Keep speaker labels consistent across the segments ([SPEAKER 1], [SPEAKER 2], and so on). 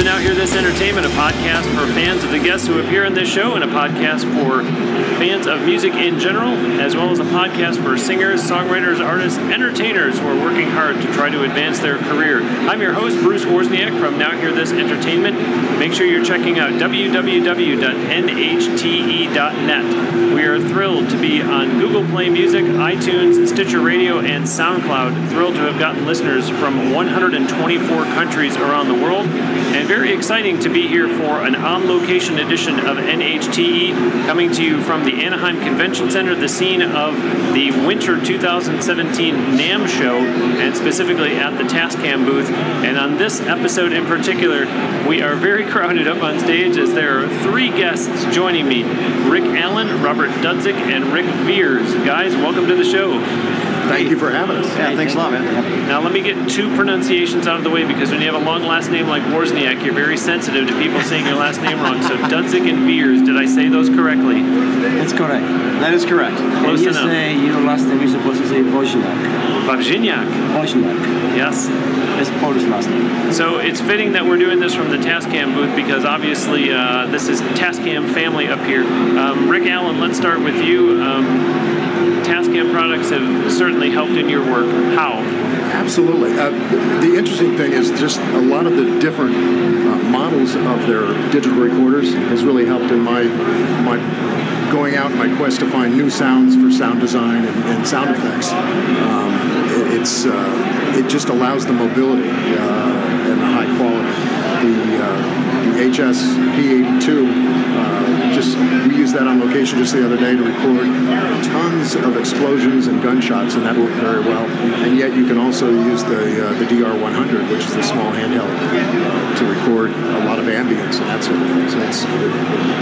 [SPEAKER 1] to Now Hear This Entertainment, a podcast for fans of the guests who appear in this show, and a podcast for fans of music in general, as well as a podcast for singers, songwriters, artists, entertainers who are working hard to try to advance their career. I'm your host, Bruce Wozniak from Now Hear This Entertainment. Make sure you're checking out www.nhte.net. We are thrilled to be on Google Play Music, iTunes, Stitcher Radio, and SoundCloud. Thrilled to have gotten listeners from 124 countries around the world, and very exciting to be here for an on location edition of NHTE, coming to you from the Anaheim Convention Center, the scene of the Winter 2017 NAMM show, and specifically at the Tascam booth. And on this episode in particular, we are very crowded up on stage as there are three guests joining me Rick Allen, Robert Dudzic, and Ric Viers. Guys, welcome to the show.
[SPEAKER 2] Thank you for having us.
[SPEAKER 3] Yeah, thanks a lot, man.
[SPEAKER 1] Now, let me get two pronunciations out of the way because when you have a long last name like Wozniak, you're very sensitive to people saying your last name wrong. So, Dudzic and Viers, did I say those correctly?
[SPEAKER 4] That's correct.
[SPEAKER 3] That is correct.
[SPEAKER 1] Close
[SPEAKER 4] and you
[SPEAKER 1] enough.
[SPEAKER 4] say your last name, you're supposed to say Wozniak.
[SPEAKER 1] Wozniak.
[SPEAKER 4] Wozniak.
[SPEAKER 1] Yes.
[SPEAKER 4] That's Polish last name.
[SPEAKER 1] So it's fitting that we're doing this from the Tascam booth because obviously uh, this is Tascam family up here. Um, Rick Allen, let's start with you. Um, Tascam products have certainly helped in your work. How?
[SPEAKER 2] Absolutely. Uh, the interesting thing is just a lot of the different uh, models of their digital recorders has really helped in my my going out in my quest to find new sounds for sound design and, and sound effects. Um, it, it's uh, it just allows the mobility uh, and the high quality. The, uh, the HS P82 uh, just we used that on location just the other day to record tons of explosions and gunshots, and that worked very well. And yet you can also use the uh, the DR100, which is the small handheld, to record a lot of ambience and that sort of thing. So it's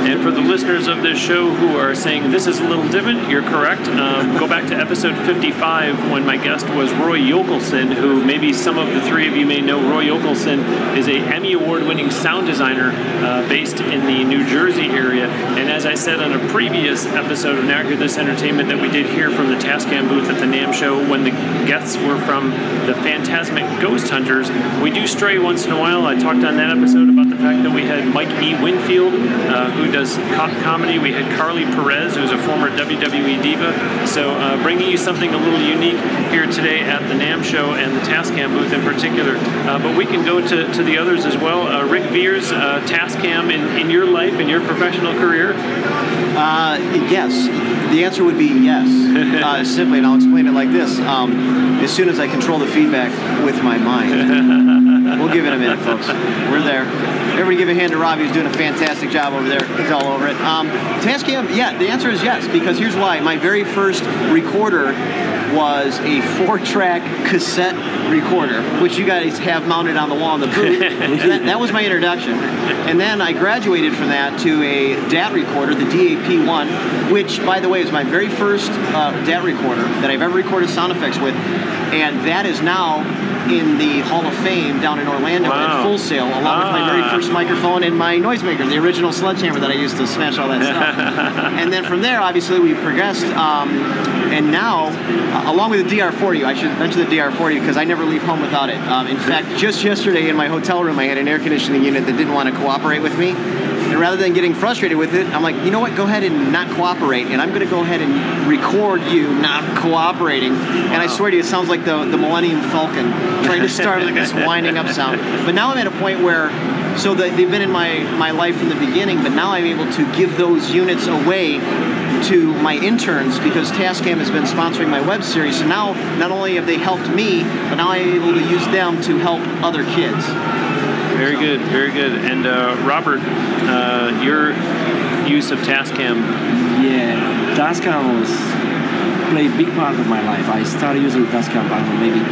[SPEAKER 1] And for the listeners of this show who are saying this is a little different, you're correct. Um, go back to episode 55 when my guest was Roy Yokelson, who maybe some of the three of you may know. Roy Yokelson is a Emmy Award-winning sound designer uh, based in the New Jersey area. And as I said on a previous episode of Now Hear This Entertainment that we did here from the Tascam booth at the NAMM show, when the guests were from the Phantasmic Ghost Hunters, we do stray once in a while. I talked on that episode about the fact that we had Mike E. Winfield, uh, who does co- comedy. We had Carly Perez, who's a former WWE diva. So uh, bringing you something a little unique here today at the NAMM show and the Tascam booth in particular. Uh, but we can go to, to the others as well. Uh, Ric Viers, uh, Tascam in, in your life, in your professional career.
[SPEAKER 3] Uh, yes. The answer would be yes. Uh, simply, and I'll explain it like this. Um, as soon as I control the feedback with my mind, we'll give it a minute, folks. We're there. Everybody give a hand to Robbie, who's doing a fantastic job over there. He's all over it. Um, Tascam, yeah, the answer is yes, because here's why. My very first recorder was a four-track cassette recorder, which you guys have mounted on the wall in the booth. That, that was my introduction. And then I graduated from that to a DAT recorder, the DAP1, which, by the way, is my very first uh, DAT recorder that I've ever recorded sound effects with. And that is now in the Hall of Fame down in Orlando
[SPEAKER 1] Wow.
[SPEAKER 3] at Full Sail, along with my very
[SPEAKER 1] Ah.
[SPEAKER 3] first microphone and my noisemaker, the original sledgehammer that I used to smash all that stuff. and then from there, obviously, we progressed. Um, and now, uh, along with the DR40, I should mention the DR40 because I never leave home without it. Um, in fact, just yesterday in my hotel room, I had an air conditioning unit that didn't want to cooperate with me. And rather than getting frustrated with it, I'm like, you know what? Go ahead and not cooperate, and I'm going to go ahead and record you not cooperating. And I swear to you, it sounds like the, the Millennium Falcon trying to start like this winding up sound. But now I'm at a point where, so that they've been in my my life from the beginning, but now I'm able to give those units away to my interns because Tascam has been sponsoring my web series. So now, not only have they helped me, but now I'm able to use them to help other kids.
[SPEAKER 1] Very good, very good. And uh, Robert, uh, your use of Tascam.
[SPEAKER 4] Yeah, Tascam was played a big part of my life. I started using Tascam, I don't know, maybe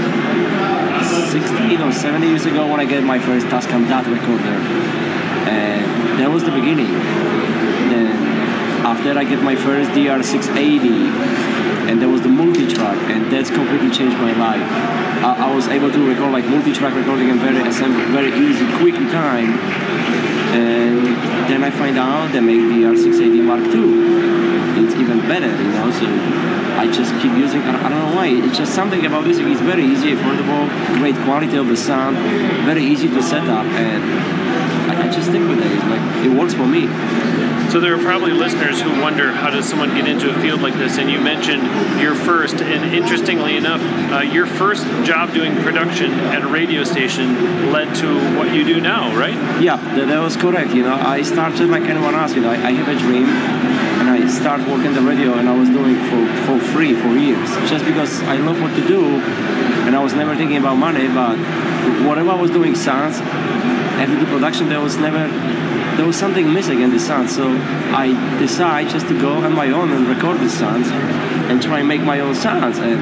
[SPEAKER 4] 16 or 17 years ago when I got my first Tascam DAT recorder. And that was the beginning. After I get my first DR680 and there was the multi-track and that's completely changed my life. I, I was able to record like multi-track recording in very assemble, very easy, quick time. And then I find out they make the R680 Mark II. It's even better, you know. So I just keep using. I, I don't know why. It's just something about this. It's very easy, affordable, great quality of the sound, very easy to set up, and I, I just stick with it. It's like it works for me.
[SPEAKER 1] So there are probably listeners who wonder how does someone get into a field like this? And you mentioned your first, and interestingly enough, uh, your first job doing production at a radio station led to what you do now, right?
[SPEAKER 4] Yeah, that, that was correct. You know, I started like anyone else. You know, I, I have a dream, and I started working the radio, and I was doing for for free for years, just because I love what to do, and I was never thinking about money. But whatever I was doing sounds, after the production, there was never there was something missing in the sound. So I decided just to go on my own and record the sounds and try and make my own sounds. And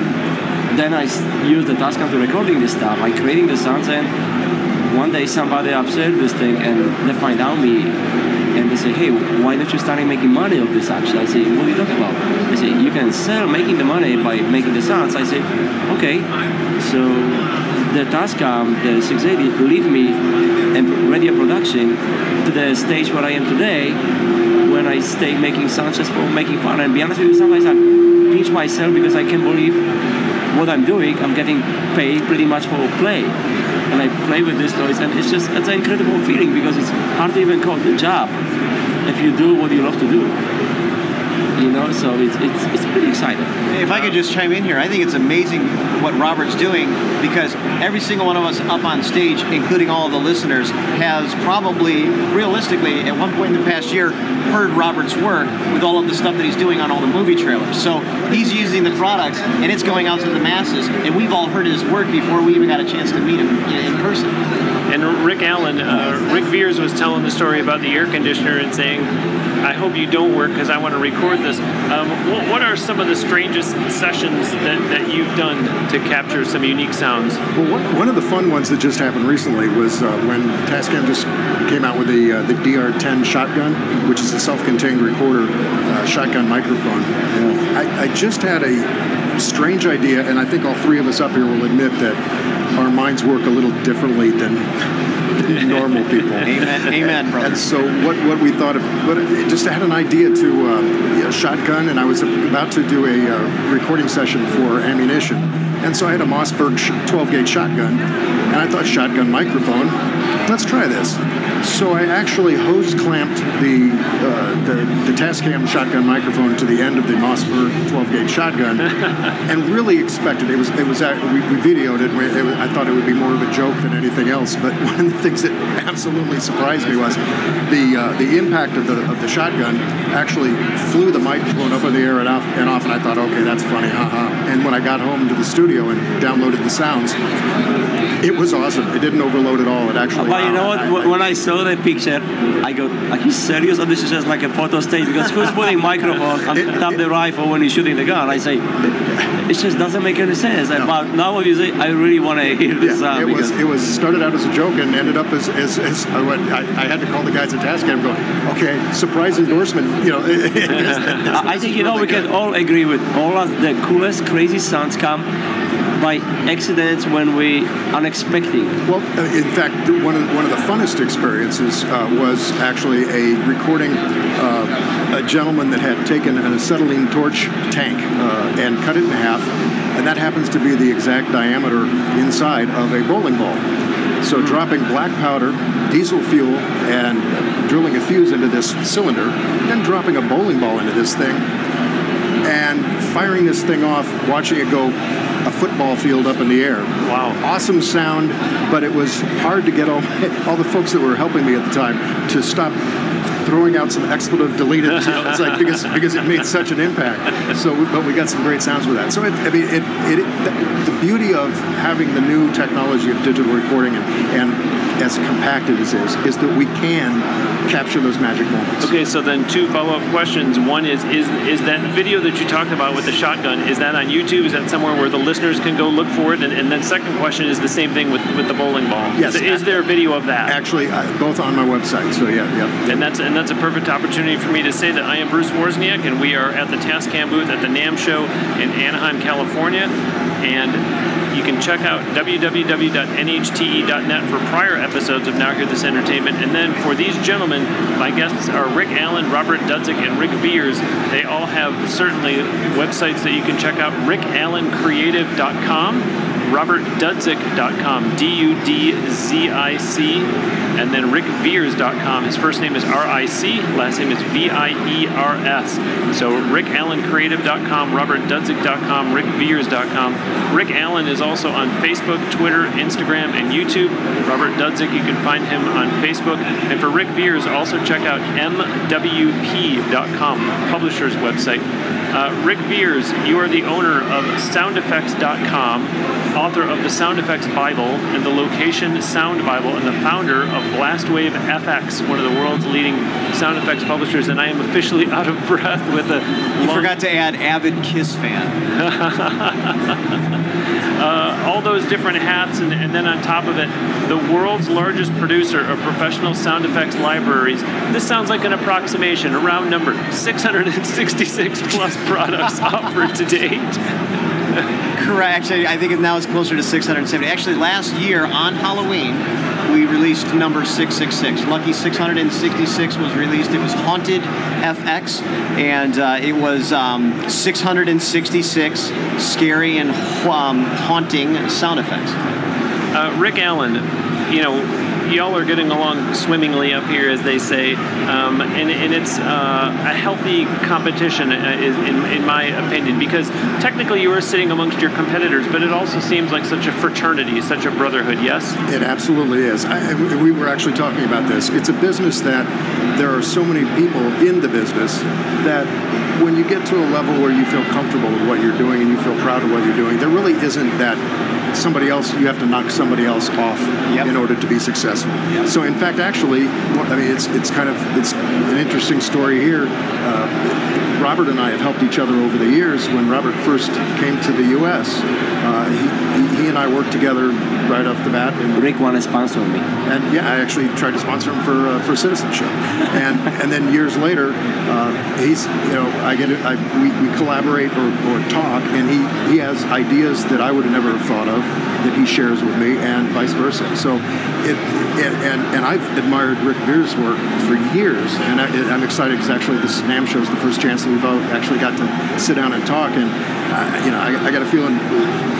[SPEAKER 4] then I used the Tascam to recording this stuff. I creating the sounds and one day somebody observed this thing and they find out me they say, hey, why don't you start making money of this actually? I say, what are you talking about? They say, you can sell making the money by making the sounds. I say, okay. So the Tascam, um, the 680, lead me in radio production to the stage where I am today when I stay making sounds just for making fun. And be honest with you, sometimes I pinch myself because I can't believe what I'm doing. I'm getting paid pretty much for play. And I play with this noise and it's just it's an incredible feeling because it's hard to even call it a job if you do what you love to do. You know, so it's it's, it's pretty exciting.
[SPEAKER 3] If I could just chime in here, I think it's amazing what Robert's doing because every single one of us up on stage, including all the listeners, has probably, realistically, at one point in the past year, heard Robert's work with all of the stuff that he's doing on all the movie trailers. So he's using the products and it's going out to the masses, and we've all heard his work before we even got a chance to meet him in person.
[SPEAKER 1] And Rick Allen, uh, Ric Viers was telling the story about the air conditioner and saying, I hope you don't work because I want to record this. Um, what, what are some of the strangest sessions that, that you've done to capture some unique sounds?
[SPEAKER 2] Well, one, one of the fun ones that just happened recently was uh, when Tascam just came out with the uh, the DR10 shotgun, which is a self-contained recorder uh, shotgun microphone. I, I just had a strange idea, and I think all three of us up here will admit that our minds work a little differently than, normal people.
[SPEAKER 3] Amen, amen, brother.
[SPEAKER 2] And so what, what we thought of, but it just had an idea to uh, shotgun, and I was about to do a uh, recording session for ammunition. And so I had a Mossberg 12 gauge shotgun, and I thought shotgun microphone, let's try this. So I actually hose clamped the, uh, the, the Tascam shotgun microphone to the end of the Mossberg 12 gauge shotgun, and really expected it was it was act- we, we videoed it. We, it was, I thought it would be more of a joke than anything else. But one of the things that absolutely surprised me was the uh, the impact of the of the shotgun actually flew the microphone up in the air and off and off. And I thought, okay, that's funny, haha. And when I got home to the studio and downloaded the sounds, it was awesome. It didn't overload at all. It actually.
[SPEAKER 4] But you know what?
[SPEAKER 2] Uh, I-
[SPEAKER 4] Wh- when I saw the picture, I go, "Are you serious? Or this is just like a photo stage?" Because who's putting microphone on top of the rifle when you're shooting the gun? I say, it just doesn't make any sense. And But now you say, I really want to hear this
[SPEAKER 2] Yeah,
[SPEAKER 4] sound
[SPEAKER 2] it was it was started out as a joke and ended up as, as, as I, went, I, I had to call the guys at Tascam going, okay, surprise endorsement, you know.
[SPEAKER 4] I I think you know we can all agree with all of the coolest, crazy sounds come by accidents when we unexpected.
[SPEAKER 2] Well, uh, in fact, one of, one of the funnest experiences uh, was actually a recording uh, a gentleman that had taken an acetylene torch tank uh, and cut it in half, and that happens to be the exact diameter inside of a bowling ball. So dropping black powder, diesel fuel, and drilling a fuse into this cylinder, then dropping a bowling ball into this thing, and firing this thing off, watching it go a football field up in the air.
[SPEAKER 1] Wow.
[SPEAKER 2] Awesome sound, but it was hard to get all, all the folks that were helping me at the time to stop throwing out some expletive deleted. It's like because because it made such an impact. So, we, but we got some great sounds with that. So, it, I mean, it, it, the, the beauty of having the new technology of digital recording and, and as compacted as it is, is that we can capture those magic moments.
[SPEAKER 1] Okay, so then two follow-up questions. One is is is that video that you talked about with the shotgun? Is that on YouTube? Is that somewhere where the listeners can go look for it? And, and then second question is the same thing with with the bowling ball.
[SPEAKER 2] Yes.
[SPEAKER 1] Is, is there a video of that?
[SPEAKER 2] Actually, uh, both on my website. So yeah, yeah.
[SPEAKER 1] And that's and that's a perfect opportunity for me to say that I am Bruce Wozniak, and we are at the Tascam booth at the NAMM show in Anaheim, California. And you can check out www.nhte.net for prior episodes of Now Hear This Entertainment. And then for these gentlemen, my guests are Rick Allen, Robert Dudzic, and Ric Viers. They all have certainly websites that you can check out. RickAllenCreative.com robertdudzic.com, D-U-D-Z-I-C, and then ricviers.com. His first name is R-I-C, last name is V-I-E-R-S. So rickallencreative.com, robertdudzic.com, ricviers.com. Rick Allen is also on Facebook, Twitter, Instagram, and YouTube. Robert Dudzic, you can find him on Facebook. And for Ric Viers, also check out mwp.com, publisher's website. Uh, Ric Viers, you are the owner of soundeffects.com, author of the Sound Effects Bible and the Location Sound Bible, and the founder of Blastwave FX, one of the world's leading sound effects publishers. And I am officially out of breath with a.
[SPEAKER 3] You forgot to add avid Kiss fan.
[SPEAKER 1] uh, all those different hats, and, and, then on top of it, the world's largest producer of professional sound effects libraries. This sounds like an approximation, a round number 666 plus products offered to date.
[SPEAKER 3] Correct. Actually, I think now it's closer to 670. Actually, last year on Halloween, we released number 666. Lucky 666 was released. It was Haunted FX, and uh, it was um, 666 scary and um, haunting sound effects.
[SPEAKER 1] Uh, Rick Allen, you know, y'all are getting along swimmingly up here, as they say, um, and, and, it's uh, a healthy competition, uh, in, in, my opinion, because technically you are sitting amongst your competitors, but it also seems like such a fraternity, such a brotherhood. Yes,
[SPEAKER 2] it absolutely is. I, we were actually talking about this. It's a business that there are so many people in the business that when you get to a level where you feel comfortable with what you're doing and you feel proud of what you're doing, there really isn't that somebody else, you have to knock somebody else off yep. in order to be successful. Yep. So, in fact, actually, I mean, it's it's kind of it's an interesting story here. Uh, Robert and I have helped each other over the years. When Robert first came to the U.S., uh, he, he and I worked together right off the bat.
[SPEAKER 4] And Rick wanted to sponsor me.
[SPEAKER 2] And yeah, I actually tried to sponsor him for uh, for citizenship. and and then years later, uh, he's you know I get it. I, we, we collaborate or, or talk, and he he has ideas that I would have never thought of that he shares with me, and vice versa. So, it, it and and I've admired Ric Viers' work for years, and I, am excited because actually this NAMM show is the first chance we've actually got to sit down and talk. And uh, you know, I, I, got a feeling,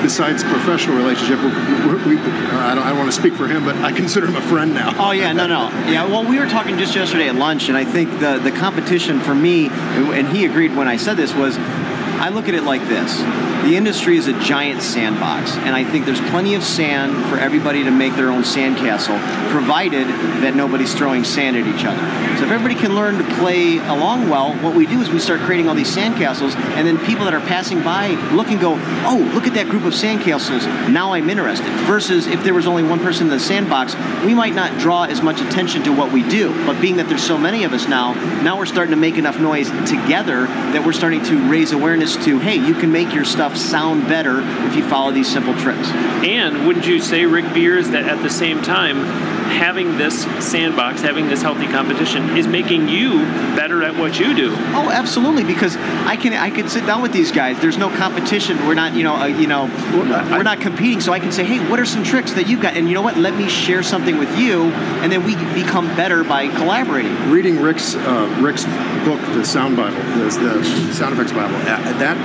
[SPEAKER 2] besides professional relationship, we, we, I, don't, I don't want to speak for him, but I consider him a friend now.
[SPEAKER 3] Oh yeah, no, no, yeah. Well, we were talking just yesterday at lunch, and I think the the competition for me, and he agreed when I said this was I look at it like this the industry is a giant sandbox, and I think there's plenty of sand for everybody to make their own sandcastle, provided that nobody's throwing sand at each other. So if everybody can learn to play along well, what we do is we start creating all these sandcastles, and then people that are passing by look and go, oh, look at that group of sandcastles, now I'm interested. Versus if there was only one person in the sandbox, we might not draw as much attention to what we do. But being that there's so many of us now, now we're starting to make enough noise together that we're starting to raise awareness to, hey, you can make your stuff sound better if you follow these simple tricks.
[SPEAKER 1] And wouldn't you say, Ric Viers, that at the same time, having this sandbox, having this healthy competition, is making you better at what you do?
[SPEAKER 3] Oh, absolutely. Because I can I can sit down with these guys. There's no competition. We're not you know uh, you know we're not competing. So I can say, hey, what are some tricks that you've got? And you know what? Let me share something with you, and then we become better by collaborating.
[SPEAKER 2] Reading Rick's uh, Rick's book, the Sound Bible, the, the Sound Effects Bible, uh, that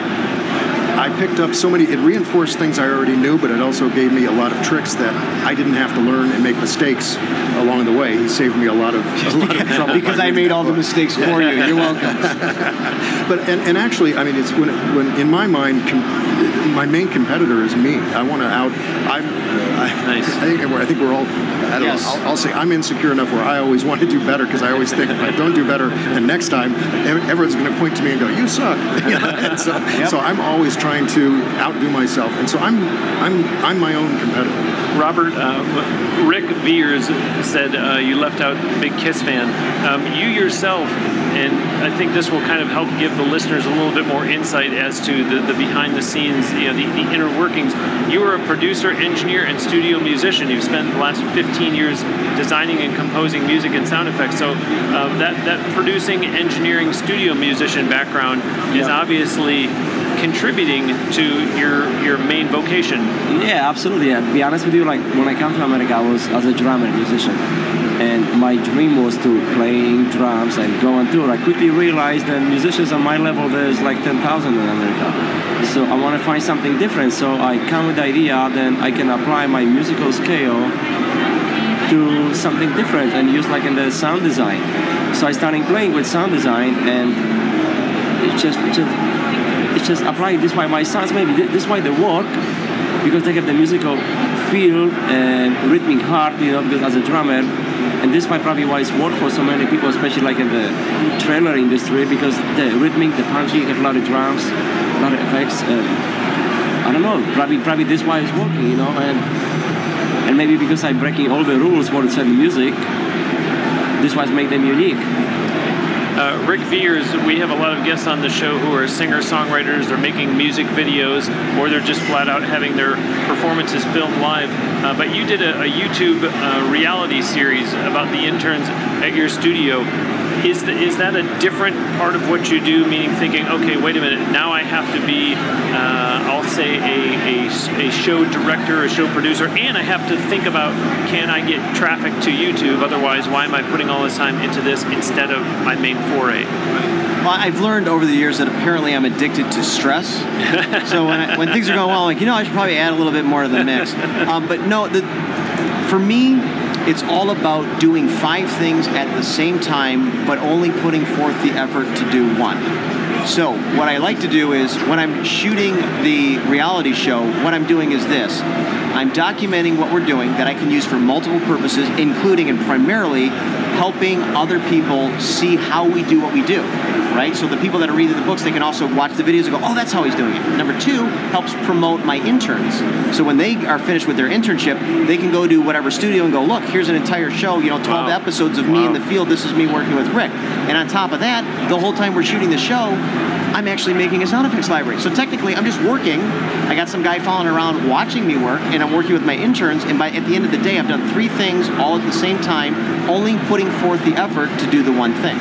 [SPEAKER 2] I picked up so many, it reinforced things I already knew, but it also gave me a lot of tricks that I didn't have to learn and make mistakes along the way. He saved me a lot of, a lot of trouble.
[SPEAKER 3] because I made all the mistakes for you. You're welcome.
[SPEAKER 2] but, and, and actually, I mean, it's when, when in my mind, com- my main competitor is me. I want to out. I'm. I,
[SPEAKER 1] nice.
[SPEAKER 2] I think, I think we're all. I yes. Know, I'll, I'll, say I'm insecure enough where I always want to do better because I always think if I don't do better, the next time everyone's going to point to me and go, "You suck." so, yep. so I'm always trying to outdo myself, and so I'm I'm I'm my own competitor.
[SPEAKER 1] Robert, uh, Ric Viers said uh, you left out big Kiss fan. Um, you yourself, and I think this will kind of help give the listeners a little bit more insight as to the, the behind the scenes, you know, the, the inner workings. You are a producer, engineer, and studio musician. You've spent the last 15 years designing and composing music and sound effects. So uh, that that producing, engineering, studio musician background is obviously contributing to your your main vocation.
[SPEAKER 4] Yeah, absolutely. To be honest with you, like when I came to America, I was as a drummer musician and my dream was to playing drums and go on tour. I quickly realized that musicians on my level there's like 10,000 in America. So I want to find something different. So I come with the idea, then I can apply my musical scale to something different and use like in the sound design. So I started playing with sound design and it just, it just, it's just apply this why my sounds maybe this why they work because they have the musical feel and rhythmic heart, you know, because as a drummer, and this might probably why it's worked for so many people, especially like in the trailer industry, because the rhythmic, the punching, have a lot of drums, a lot of effects. I don't know, probably probably this why it's working, you know, and and maybe because I'm breaking all the rules for the music, this was make them unique.
[SPEAKER 1] Uh, Ric Viers, we have a lot of guests on the show who are singer songwriters, they're making music videos, or they're just flat out having their performances filmed live. Uh, but you did a, a YouTube uh, reality series about the interns at your studio is, the, is that a different part of what you do? Meaning thinking, okay, wait a minute, now I have to be, uh, I'll say, a, a, a, show director, a show producer, and I have to think about can I get traffic to YouTube? Otherwise, why am I putting all this time into this instead of my main foray?
[SPEAKER 3] Well, I've learned over the years that apparently I'm addicted to stress. so when, I, when things are going well, I'm like, you know, I should probably add a little bit more to the mix. Um, but no, the, for me, it's all about doing five things at the same time, but only putting forth the effort to do one. So, what I like to do is when I'm shooting the reality show, what I'm doing is this I'm documenting what we're doing that I can use for multiple purposes, including and primarily helping other people see how we do what we do right? So the people that are reading the books, they can also watch the videos and go, oh, that's how he's doing it. Number two, helps promote my interns. So when they are finished with their internship, they can go to whatever studio and go, look, here's an entire show, you know, 12 wow. episodes of wow. me in the field. This is me working with Rick. And on top of that, the whole time we're shooting the show, I'm actually making a sound effects library. So technically, I'm just working. I got some guy following around watching me work, and I'm working with my interns. And by at the end of the day, I've done three things all at the same time, only putting forth the effort to do the one thing.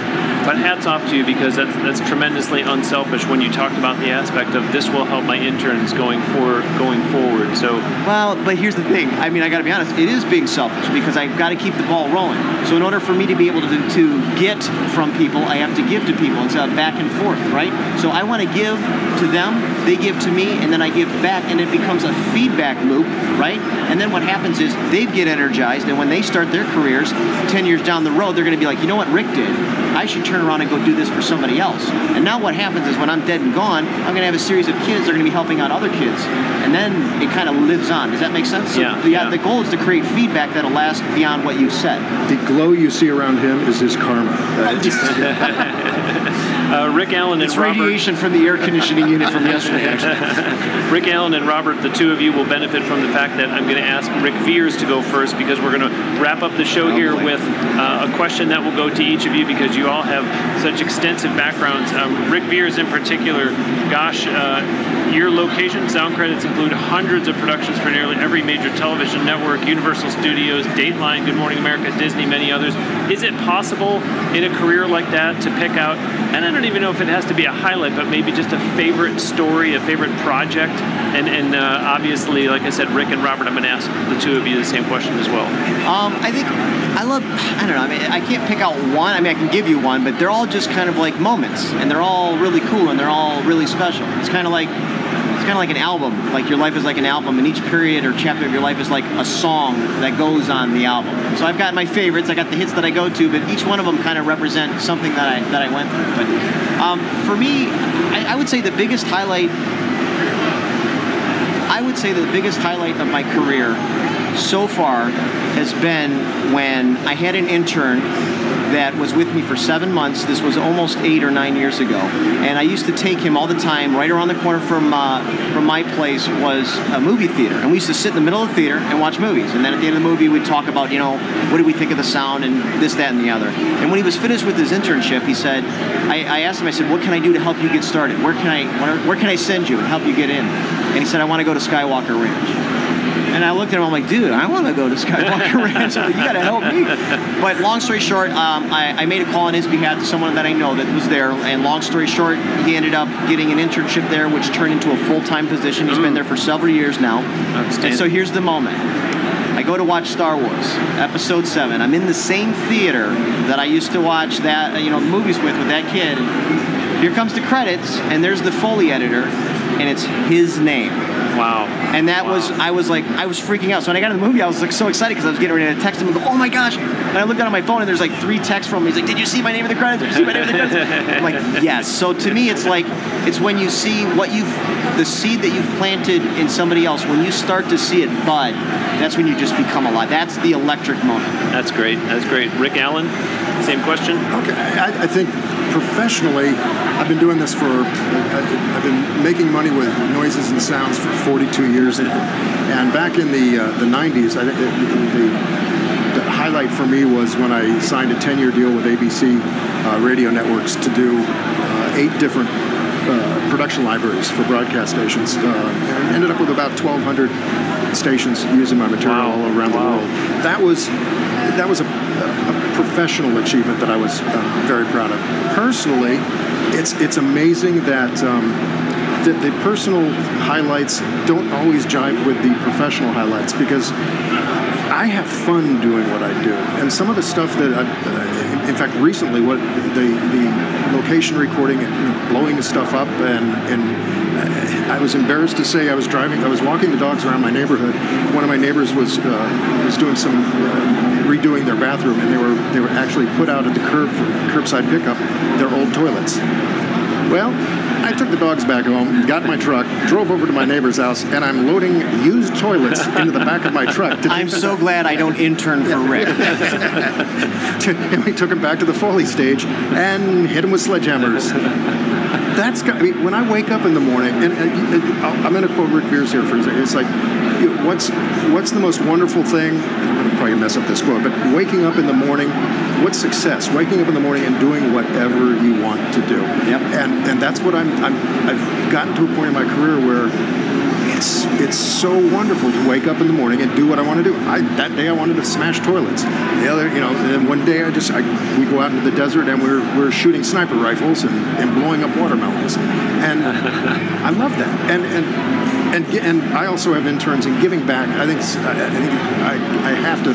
[SPEAKER 1] But hats off to you because that's that's tremendously unselfish when you talked about the aspect of this will help my interns going for going forward. So
[SPEAKER 3] well, but here's the thing. I mean, I got to be honest. It is being selfish because I've got to keep the ball rolling. So in order for me to be able to to get from people, I have to give to people instead of back and forth, right? So I want to give to them, they give to me, and then I give back, and it becomes a feedback loop, right? And then what happens is they get energized, and when they start their careers, ten years down the road, they're going to be like, you know what, Rick did. I should turn around and go do this for somebody else. And now what happens is when I'm dead and gone, I'm going to have a series of kids that are going to be helping out other kids. And then it kind of lives on. Does that make sense?
[SPEAKER 1] So yeah, the, yeah.
[SPEAKER 3] The goal is to create feedback that'll last beyond what you've said.
[SPEAKER 2] The glow you see around him is his karma.
[SPEAKER 1] Uh, Rick Allen and
[SPEAKER 3] it's
[SPEAKER 1] Robert.
[SPEAKER 3] radiation from the air conditioning unit from yesterday,
[SPEAKER 1] actually. Rick Allen and Robert, the two of you will benefit from the fact that I'm going to ask Ric Viers to go first because we're going to wrap up the show oh, here boy. with uh, a question that will go to each of you because you all have such extensive backgrounds. Um, Ric Viers, in particular, gosh, uh, your location sound credits include hundreds of productions for nearly every major television network, Universal Studios, Dateline, Good Morning America, Disney, many others. Is it possible in a career like that to pick out, and I don't even know if it has to be a highlight, but maybe just a favorite story, a favorite project? And, and uh, obviously, like I said, Rick and Robert, I'm going to ask the two of you the same question as well.
[SPEAKER 3] Um, I think I love, I don't know, I mean, I can't pick out one. I mean, I can give you one, but they're all just kind of like moments, and they're all really cool, and they're all really special. It's kind of like kind of like an album. Like your life is like an album, and each period or chapter of your life is like a song that goes on the album. So I've got my favorites. I got the hits that I go to, but each one of them kind of represent something that I that I went through. But um, for me, I, I would say the biggest highlight. I would say the biggest highlight of my career so far has been when I had an intern that was with me for seven months. This was almost eight or nine years ago, and I used to take him all the time. Right around the corner from uh, from my place was a movie theater, and we used to sit in the middle of the theater and watch movies. And then at the end of the movie, we'd talk about you know what did we think of the sound and this, that, and the other. And when he was finished with his internship, he said, I, I asked him, I said, what can I do to help you get started? Where can I where, where can I send you and help you get in? And he said, I want to go to Skywalker Ranch. And I looked at him, I'm like, dude, I want to go to Skywalker Ranch. Like, you got to help me. But long story short, um, I, I, made a call on his behalf to someone that I know that was there. And long story short, he ended up getting an internship there, which turned into a full time position. He's mm. been there for several years now. And so here's the moment I go to watch Star Wars Episode Seven. I'm in the same theater that I used to watch that you know movies with with that kid. Here comes the credits, and there's the Foley editor, and it's his name.
[SPEAKER 1] Wow.
[SPEAKER 3] And that
[SPEAKER 1] Wow.
[SPEAKER 3] was, I was like, I was freaking out. So when I got in the movie, I was like so excited because I was getting ready to text him and go, oh my gosh. And I looked down at my phone and there's like three texts from him. He's like, did you see my name in the credits? Did you see my name in the credits? I'm like, yes. So to me, it's like, it's when you see what you've, the seed that you've planted in somebody else, when you start to see it bud, that's when you just become alive. That's the electric moment.
[SPEAKER 1] That's great. That's great. Rick Allen, same question.
[SPEAKER 2] Okay, I, I think professionally, I've been doing this for, I've been making money with noises and sounds for 42 years. And, and back in the uh, the 90s, I, think the, the, the highlight for me was when I signed a 10-year deal with ABC uh, Radio Networks to do uh, eight different uh, production libraries for broadcast stations. Uh, ended up with about 1,200 stations using my material
[SPEAKER 1] Wow.
[SPEAKER 2] all around
[SPEAKER 1] Wow.
[SPEAKER 2] the world. That was that was a, a professional achievement that I was uh, very proud of. Personally, it's it's amazing that. Um, the, the personal highlights don't always jive with the professional highlights because I have fun doing what I do, and some of the stuff that I, uh, in fact, recently, what the the location recording, blowing stuff up, and and I was embarrassed to say I was driving, I was walking the dogs around my neighborhood. One of my neighbors was uh, was doing some uh, redoing their bathroom, and they were they were actually put out at the curb for curbside pickup their old toilets. Well, I took the dogs back home, got in my truck, drove over to my neighbor's house, and I'm loading used toilets into the back of my truck. To
[SPEAKER 3] I'm so glad I don't intern for Rick.
[SPEAKER 2] and we took him back to the Foley stage and hit him with sledgehammers. That's got, I mean, when I wake up in the morning, and, and, and I'll- I'm going to quote Ric Viers here for a second. It's like, you know, what's what's the most wonderful thing? I'm going to probably mess up this quote, but waking up in the morning, what's success? Waking up in the morning and doing whatever you want to do.
[SPEAKER 3] Yep.
[SPEAKER 2] And and that's what I'm, I'm I've gotten to a point in my career where it's it's so wonderful to wake up in the morning and do what I want to do. I, that day I wanted to smash toilets. The other, you know, and one day I just I, we go out into the desert and we're we're shooting sniper rifles and, and blowing up watermelons, and I love that. And and. And, and I also have interns in giving back. I think I, I think I, I have to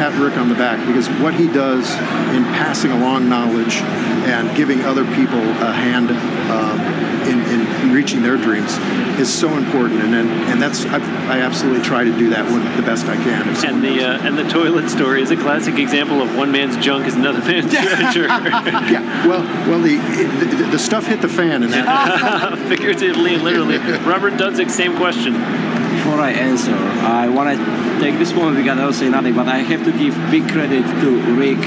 [SPEAKER 2] pat Rick on the back because what he does in passing along knowledge and giving other people a hand um, in, in reaching their dreams is so important, and and, and that's I, I absolutely try to do that when, the best I can.
[SPEAKER 1] And the uh, and the toilet story is a classic example of one man's junk is another man's treasure,
[SPEAKER 2] yeah, well, well, the, the the stuff hit the fan, and that
[SPEAKER 1] figuratively and literally. Robert Dudzic, same question.
[SPEAKER 4] Before I answer, I want to take this moment because I'll say nothing, but I have to give big credit to Ric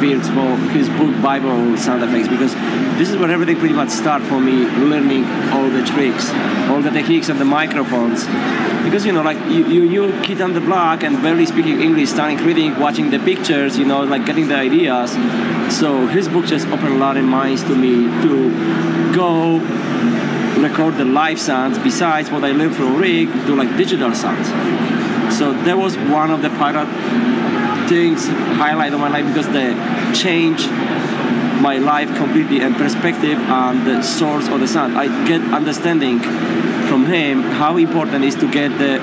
[SPEAKER 4] Viers for his book Bible sound effects because this is where everything pretty much started for me learning all the tricks, all the techniques and the microphones. Because you know, like you, you, you kid on the block and barely speaking English, starting reading, watching the pictures, you know, like getting the ideas. So his book just opened a lot of minds to me to go record the live sounds besides what I learned from Rick do like digital sounds. So that was one of the pilot things highlight of my life because they changed my life completely and perspective on the source of the sound. I get understanding from him how important is to get the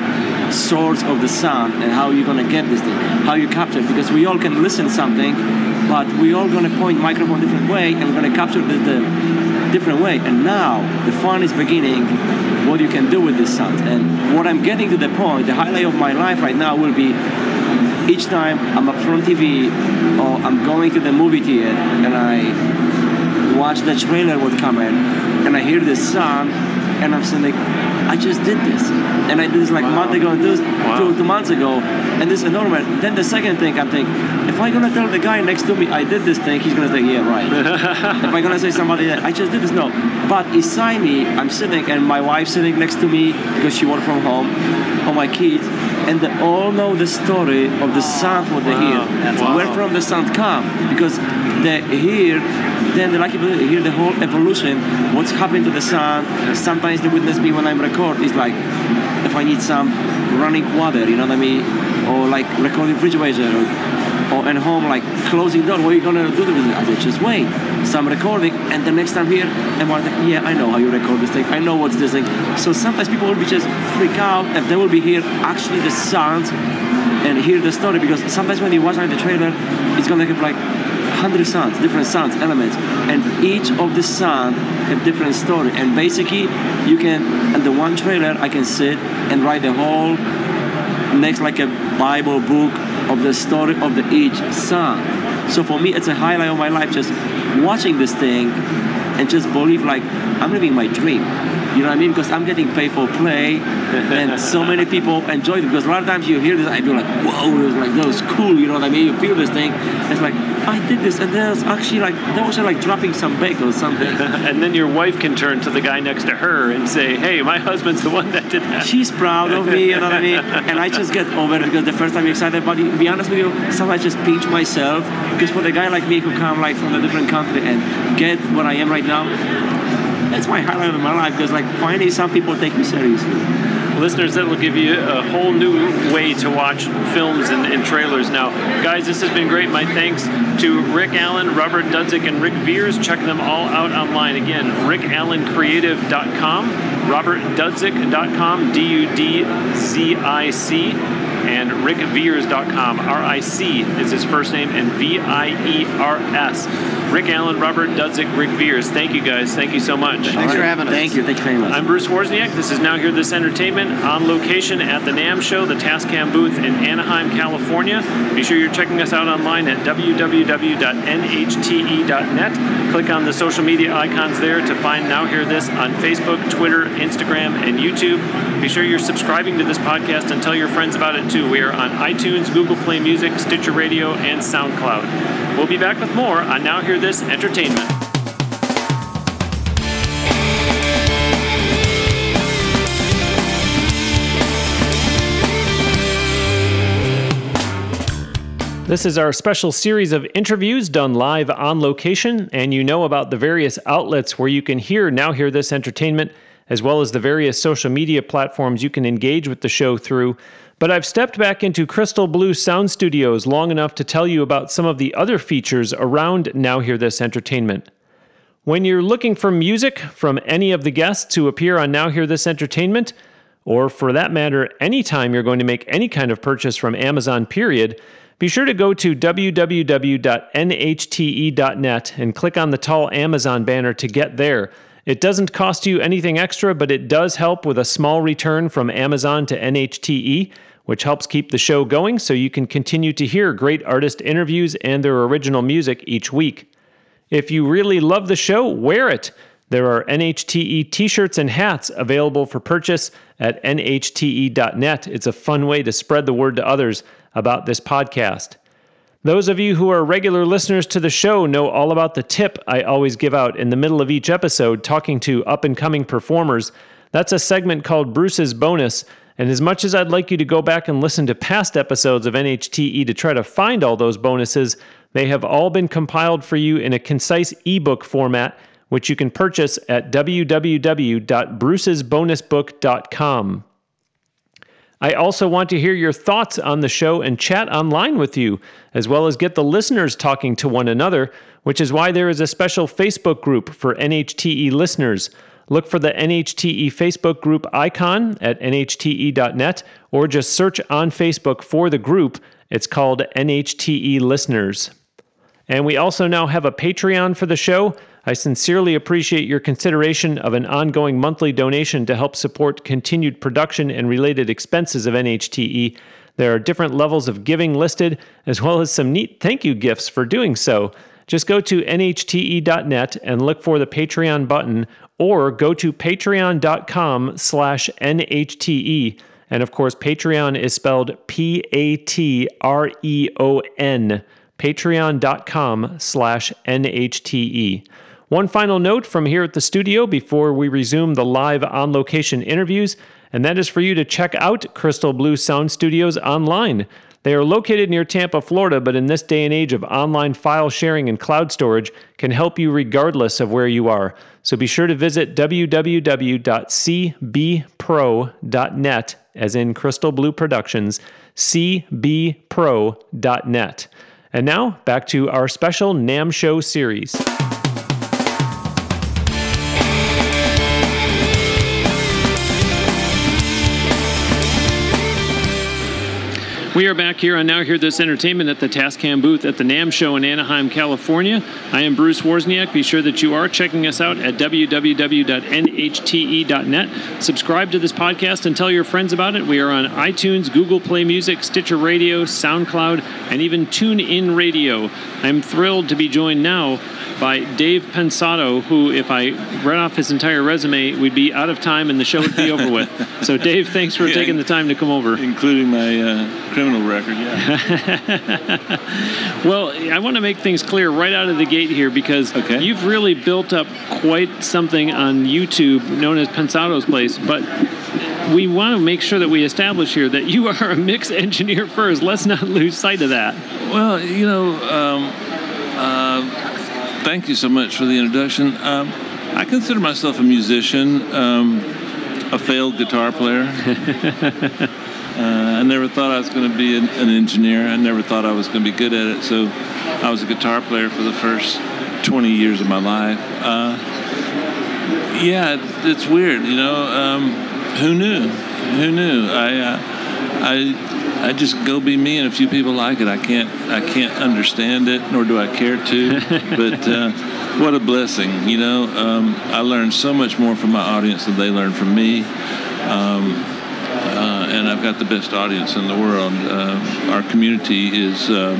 [SPEAKER 4] source of the sound and how you're gonna get this thing, how you capture it. Because we all can listen something, but we all gonna point microphone different way and we're gonna capture the, the different way. And now the fun is beginning. What you can do with this sound and what I'm getting to the point. The highlight of my life right now will be um, each time I'm up front TV or I'm going to the movie theater and I watch the trailer would come in and I hear this song and I'm saying like, I just did this. And I did this like a month ago and this, two, two months ago and this is enormous. Then the second thing I'm thinking, if I'm gonna tell the guy next to me I did this thing, he's gonna say, yeah, right. if I'm gonna say somebody that I just did this, no. But beside me, I'm sitting and my wife's sitting next to me because she worked from home, or my kids, and they all know the story of the sound what they hear.
[SPEAKER 1] That's wow.
[SPEAKER 4] Where from the sound come? Because they hear, then they like to hear the whole evolution, what's happening to the sound. Sometimes the witness me when I'm record. is like if I need some running water, you know what I mean, or like recording refrigerator, or, or at home like closing door. What are you gonna do with it? I said, just wait. So I'm recording, and the next time here, and I'm like, yeah, I know how you record this thing. I know what's this thing. So sometimes people will be just freak out if they will be here. Actually, the sounds and hear the story because sometimes when you watch like the trailer, it's gonna have like hundred sounds, different sounds, elements, and each of the sound have different story. And basically, you can, in the one trailer, I can sit and write the whole next like a Bible book of the story of the each sound. So for me, it's a highlight of my life just watching this thing and just believe like I'm living my dream. You know what I mean? Because I'm getting paid for play, and so many people enjoy it. Because a lot of times you hear this, I do like, whoa, it's like that was cool. You know what I mean? You feel this thing. It's like I did this, and there's actually like that was like dropping some bacon or something.
[SPEAKER 1] and then your wife can turn to the guy next to her and say, "Hey, my husband's the one that did that."
[SPEAKER 4] She's proud of me. You know what I mean? And I just get over it because the first time you're excited. But to be honest with you, sometimes I just pinch myself because for the guy like me who come like from a different country and get what I am right now, that's my highlight of my life because like finally some people take me seriously.
[SPEAKER 1] Listeners, that will give you a whole new way to watch films and, and, trailers now. Guys, this has been great. My thanks to Rick Allen, Robert Dudzic, and Ric Viers. Check them all out online. Again, rickallencreative.com, robertdudzic.com, D U D Z I C and ricviers.com. R I C is his first name, and V I E R S. Rick Allen, Robert Dudzic, Ric Viers. Thank you guys. Thank you so much.
[SPEAKER 3] Thanks right. for having us.
[SPEAKER 4] Thank you. Thank you very much.
[SPEAKER 1] I'm Bruce Wozniak. This is Now Hear This Entertainment on location at the NAMM Show, the Tascam booth in Anaheim, California. Be sure you're checking us out online at www.nhte.net. Click on the social media icons there to find Now Hear This on Facebook, Twitter, Instagram, and YouTube. Be sure you're subscribing to this podcast and tell your friends about it too. We are on iTunes, Google Play Music, Stitcher Radio, and SoundCloud. We'll be back with more on Now Hear This Entertainment. This is our special series of interviews done live on location, and you know about the various outlets where you can hear Now Hear This Entertainment, as well as the various social media platforms you can engage with the show through. But I've stepped back into Crystal Blue Sound Studios long enough to tell you about some of the other features around Now Hear This Entertainment. When you're looking for music from any of the guests who appear on Now Hear This Entertainment, or for that matter, anytime you're going to make any kind of purchase from Amazon, period, be sure to go to www.nhte.net and click on the tall Amazon banner to get there. It doesn't cost you anything extra, but it does help with a small return from Amazon to NHTE which helps keep the show going so you can continue to hear great artist interviews and their original music each week. If you really love the show, wear it. There are NHTE t shirts and hats available for purchase at nhte.net. It's a fun way to spread the word to others about this podcast. Those of you who are regular listeners to the show know all about the tip I always give out in the middle of each episode talking to up and coming performers. That's a segment called Bruce's Bonus, and as much as I'd like you to go back and listen to past episodes of NHTE to try to find all those bonuses, they have all been compiled for you in a concise ebook format, which you can purchase at www.brucesbonusbook.com. I also want to hear your thoughts on the show and chat online with you, as well as get the listeners talking to one another, which is why there is a special Facebook group for NHTE listeners. Look for the NHTE Facebook group icon at nhte.net or just search on Facebook for the group. It's called NHTE Listeners. And we also now have a Patreon for the show. I sincerely appreciate your consideration of an ongoing monthly donation to help support continued production and related expenses of NHTE. There are different levels of giving listed, as well as some neat thank you gifts for doing so. Just go to nhte.net and look for the Patreon button or go to patreon.com slash nhte. And of course, Patreon is spelled P A T R E O N, patreon.com slash nhte. One final note from here at the studio before we resume the live on location interviews, and that is for you to check out Crystal Blue Sound Studios online. They are located near Tampa, Florida, but in this day and age of online file sharing and cloud storage can help you regardless of where you are. So be sure to visit www.cbpro.net, as in Crystal Blue Productions, cbpro.net. And now back to our special NAMM Show series. We are back here on Now Hear This Entertainment at the Tascam booth at the NAMM show in Anaheim, California. I am Bruce Wozniak. Be sure that you are checking us out at www.nhte.net. Subscribe to this podcast and tell your friends about it. We are on iTunes, Google Play Music, Stitcher Radio, SoundCloud, and even TuneIn Radio. I'm thrilled to be joined now by Dave Pensado, who, if I read off his entire resume, we'd be out of time and the show would be over with. So, Dave, thanks for
[SPEAKER 5] Yeah.
[SPEAKER 1] taking the time to come over.
[SPEAKER 5] including my uh, criminal record. Yeah.
[SPEAKER 1] Well, I want to make things clear right out of the gate here because
[SPEAKER 5] Okay.
[SPEAKER 1] you've really built up quite something on YouTube known as Pensado's Place, but we want to make sure that we establish here that you are a mix engineer first. Let's not lose sight of that.
[SPEAKER 5] well, you know, um, uh, thank you so much for the introduction. Um, I consider myself a musician, um, a failed guitar player. Uh, I never thought I was going to be an, an engineer. I never thought I was going to be good at it. So I was a guitar player for the first 20 years of my life. Uh, yeah, it's weird, you know. Um, who knew? Who knew? I, uh, I, I just go be me, and a few people like it. I can't, I can't understand it, nor do I care to. but uh, what a blessing, you know. Um, I learned so much more from my audience than they learned from me. Um, uh, and I've got the best audience in the world. Uh, our community is, uh,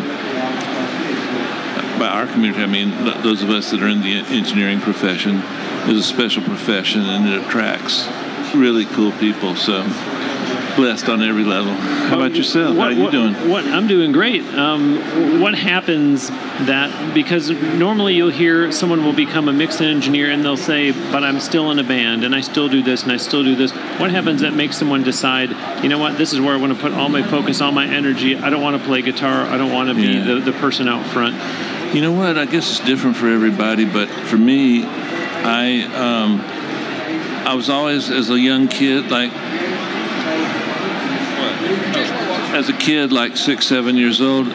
[SPEAKER 5] by our community, I mean those of us that are in the engineering profession, is a special profession and it attracts really cool people. So blessed on every level. How about yourself?
[SPEAKER 1] What,
[SPEAKER 5] How you
[SPEAKER 1] what-
[SPEAKER 5] doing?
[SPEAKER 1] What I'm doing great. Um, what happens that because normally you'll hear someone will become a mix engineer and they'll say, "But I'm still in a band and I still do this and I still do this." What happens that makes someone decide, you know what, this is where I want to put all my focus, all my energy. I don't want to play guitar. I don't want to be
[SPEAKER 5] Yeah.
[SPEAKER 1] the, the person out front.
[SPEAKER 5] You know what? I guess it's different for everybody, but for me, I um, I was always as a young kid like as a kid like six seven years old.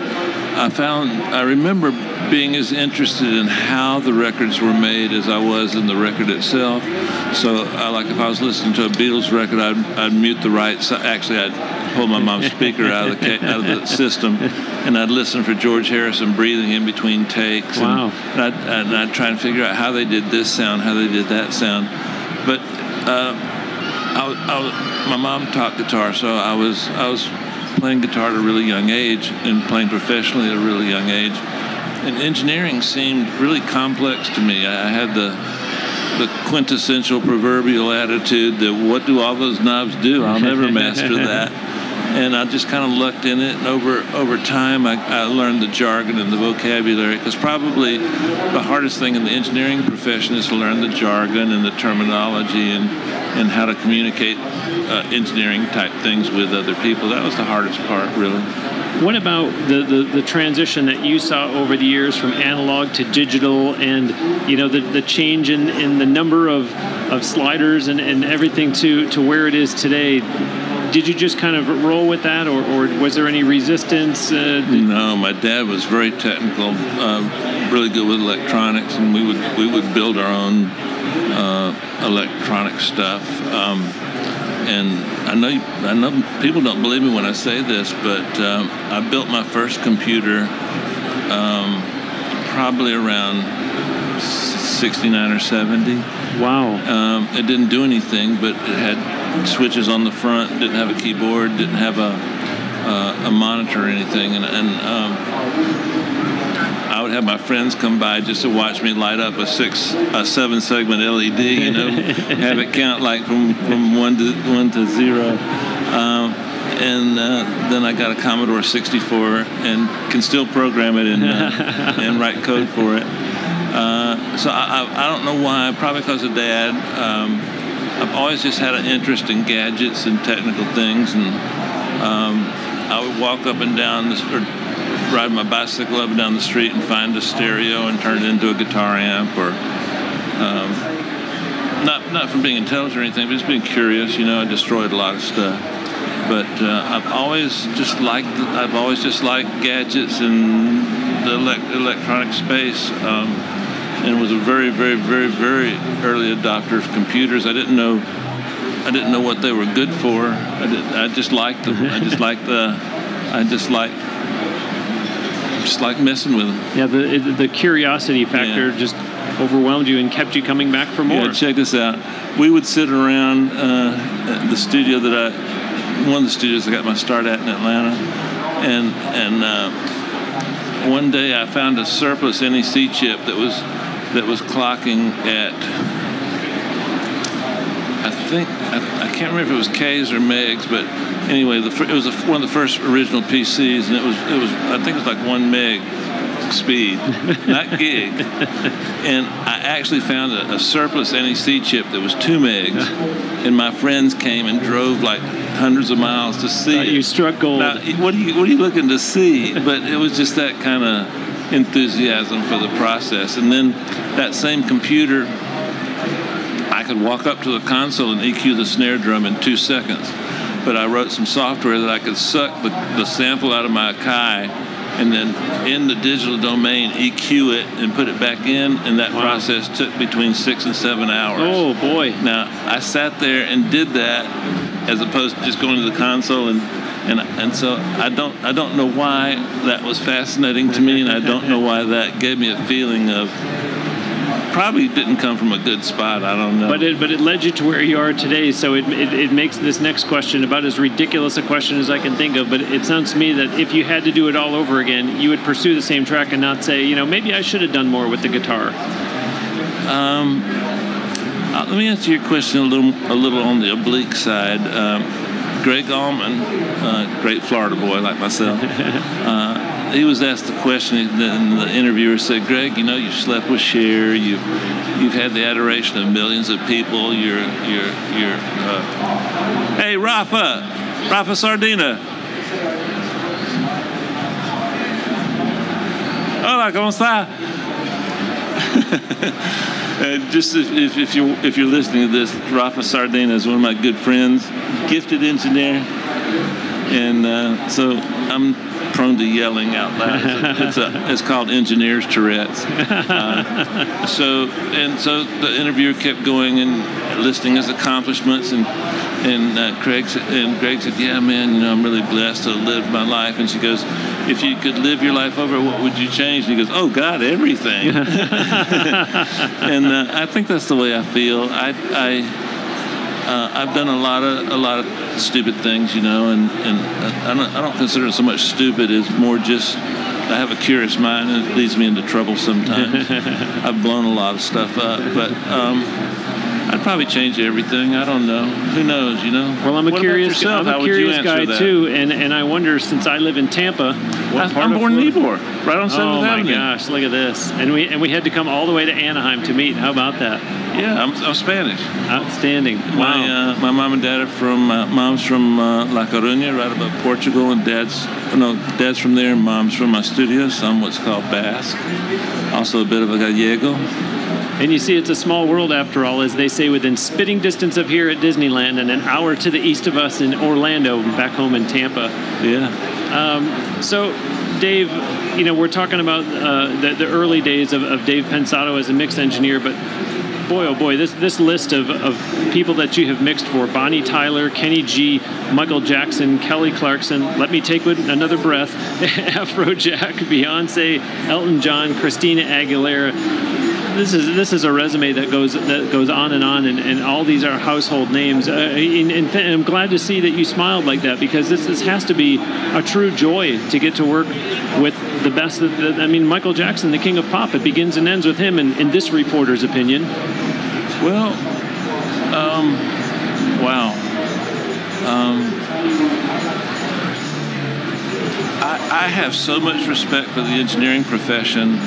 [SPEAKER 5] I found I remember being as interested in how the records were made as I was in the record itself. So, I, like if I was listening to a Beatles record, I'd, I'd mute the right side. Actually, I'd pull my mom's speaker out of the out of the system, and I'd listen for George Harrison breathing in between takes. and-
[SPEAKER 1] Wow.
[SPEAKER 5] And, I'd, and I'd try and figure out how they did this sound, how they did that sound. But uh, I, I was, my mom taught guitar, so I was I was playing guitar at a really young age and playing professionally at a really young age. And engineering seemed really complex to me. I I had the the quintessential proverbial attitude that what do all those knobs do? I'll never master that. And I just kind of lucked in it, and over over time, I, I learned the jargon and the vocabulary. Because probably the hardest thing in the engineering profession is to learn the jargon and the terminology and and how to communicate uh, engineering type things with other people. That was the hardest part, really.
[SPEAKER 1] What about the, the, the transition that you saw over the years from analog to digital and you know the, the change in, in the number of, of sliders and, and everything to, to where it is today? Did you just kind of roll with that or, or was there any resistance? Uh,
[SPEAKER 5] No, my dad was very technical, uh, really good with electronics, and we would we would build our own uh, electronic stuff. Um, and I know I know people don't believe me when I say this, but um, I built my first computer um, probably around '69 or '70.
[SPEAKER 1] wow.
[SPEAKER 5] Um, it didn't do anything, but it had switches on the front, didn't have a keyboard, didn't have a uh, a monitor or anything, and, and um, I would have my friends come by just to watch me light up a six, a seven segment LED, you know, have it count like from, from one to one to zero. Um, and uh, then I got a Commodore 64 and can still program it and, uh, and write code for it. Uh, so I, I, I don't know why. Probably because of Dad. Um, I've always just had an interest in gadgets and technical things, and um, I would walk up and down or ride my bicycle up and down the street and find a stereo and turn it into a guitar amp, or um, not not from being intelligent or anything, but just being curious. You know, I destroyed a lot of stuff. But uh, I've always just liked I've always just liked gadgets and the elec- electronic space. Um, and was a very, very, very, very early adopter of computers. I didn't know, I didn't know what they were good for. I, did, I just liked them. I just liked the, I just like just like messing with them.
[SPEAKER 1] Yeah, the the curiosity factor
[SPEAKER 5] Yeah.
[SPEAKER 1] just overwhelmed you and kept you coming back for more.
[SPEAKER 5] Yeah, check this out. We would sit around uh, the studio that I, one of the studios I got my start at in Atlanta, and and uh, one day I found a surplus NEC chip that was that was clocking at. I think I, I can't remember if it was K's or Megs, but anyway, the, it was a, one of the first original PCs, and it was it was I think it was like one meg speed, not gig. And I actually found a, a surplus NEC chip that was two megs, and my friends came and drove like hundreds of miles to see
[SPEAKER 1] Thought
[SPEAKER 5] it.
[SPEAKER 1] you struck gold.
[SPEAKER 5] Now, what are you what are you looking to see? But it was just that kind of enthusiasm for the process, and then that same computer. I could walk up to the console and EQ the snare drum in two seconds. But I wrote some software that I could suck the, the sample out of my Akai and then in the digital domain EQ it and put it back in, and that
[SPEAKER 1] Wow.
[SPEAKER 5] process took between six and seven hours.
[SPEAKER 1] oh boy.
[SPEAKER 5] Now I sat there and did that, as opposed to just going to the console and and and so I don't I don't know why that was fascinating to me, and I don't know why that gave me a feeling of probably didn't come from a good spot. I don't know.
[SPEAKER 1] But it, but it led you to where you are today, so it, it, it makes this next question about as ridiculous a question as I can think of. But it sounds to me that if you had to do it all over again, you would pursue the same track and not say, you know, maybe I should have done more with the guitar.
[SPEAKER 5] Uh, let me answer your question a little, a little on the oblique side. Um, Greg Allman, uh, great Florida boy like myself, uh, he was asked the question, and the interviewer said, "Greg, you know you've slept with Cher, you've you've had the adoration of millions of people. You're you're you're." Uh, hey, Rafa, Rafa Sardina. Hola, ¿cómo está? Uh, just if, if, if you're if you're listening to this, Rafa Sardina is one of my good friends, gifted engineer, and uh, so I'm prone to yelling out loud. It's, a, it's called engineer's Tourette's. Uh, so and so the interviewer kept going and listing his accomplishments and and uh, Craig said, and Greg said, "Yeah, man, you know, I'm really blessed to live my life." And she goes, "If you could live your life over, what would you change?" And he goes, "Oh God, everything." and uh, I think that's the way I feel. I, I uh, I've done a lot of a lot of stupid things, you know, and and I don't I don't consider it so much stupid as more just I have a curious mind and it leads me into trouble sometimes. I've blown a lot of stuff up, but. Um, I'd probably change everything. I don't know. Who knows? You know.
[SPEAKER 1] Well, I'm a
[SPEAKER 5] What
[SPEAKER 1] curious,
[SPEAKER 5] yourself?
[SPEAKER 1] I'm a curious guy
[SPEAKER 5] that?
[SPEAKER 1] too, and and I wonder since I live in Tampa, what
[SPEAKER 5] I,
[SPEAKER 1] part
[SPEAKER 5] I'm born in Ybor, right on Seventh
[SPEAKER 1] Oh my
[SPEAKER 5] Avenue.
[SPEAKER 1] gosh, look at this! And we and we had to come all the way to Anaheim to meet. How about that?
[SPEAKER 5] Yeah, I'm, I'm Spanish.
[SPEAKER 1] Outstanding!
[SPEAKER 5] My
[SPEAKER 1] Wow.
[SPEAKER 5] uh, my mom and dad are from uh, mom's from uh, La Coruña, right above Portugal, and dad's no dad's from there, and mom's from my studio. So I'm what's called Basque, also a bit of a Gallego.
[SPEAKER 1] And you see, it's a small world after all, as they say, within spitting distance of here at Disneyland, and an hour to the east of us in Orlando, back home in Tampa.
[SPEAKER 5] Yeah,
[SPEAKER 1] So, Dave, you know, we're talking about uh, the, the early days of, of Dave Pensado as a mix engineer, but boy, oh boy, this this list of, of people that you have mixed for Bonnie Tyler, Kenny G, Michael Jackson, Kelly Clarkson, let me take another breath, Afrojack, Beyonce, Elton John, Christina Aguilera. This is this is a resume that goes that goes on and on, and, and all these are household names. Uh, and, and I'm glad to see that you smiled like that because this, this has to be a true joy to get to work with the best. That- I mean, Michael Jackson, the king of pop. It begins and ends with him, in, in this reporter's opinion.
[SPEAKER 5] Well, um, wow. Um, I, I have so much respect for the engineering profession,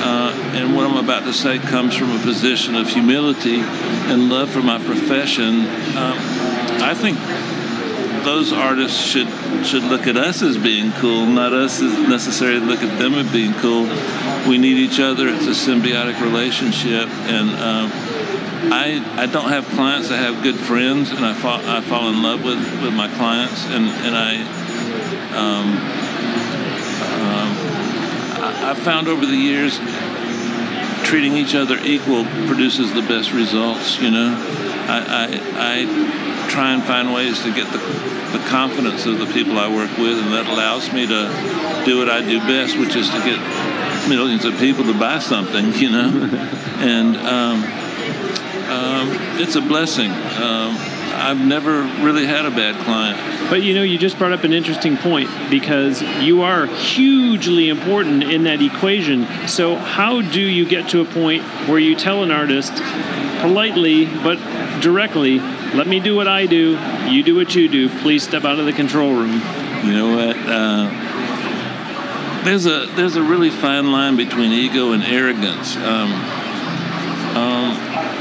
[SPEAKER 5] uh, and what I'm about to say comes from a position of humility and love for my profession. Um, I think those artists should should look at us as being cool, not us necessarily look at them as being cool. We need each other. It's a symbiotic relationship, and um, I I don't have clients. I have good friends, and I fall I fall in love with, with my clients, and and I. Um, I, I found over the years treating each other equal produces the best results. You know, I, I, I try and find ways to get the the confidence of the people I work with, and that allows me to do what I do best, which is to get millions of people to buy something, you know. and um, um, it's a blessing. Um, I've never really had a bad client.
[SPEAKER 1] But you know, you just brought up an interesting point because you are hugely important in that equation. So, how do you get to a point where you tell an artist politely but directly, let me do what I do, you do what you do, please step out of the control room?
[SPEAKER 5] You know what? Uh, there's a there's a really fine line between ego and arrogance. Um, um,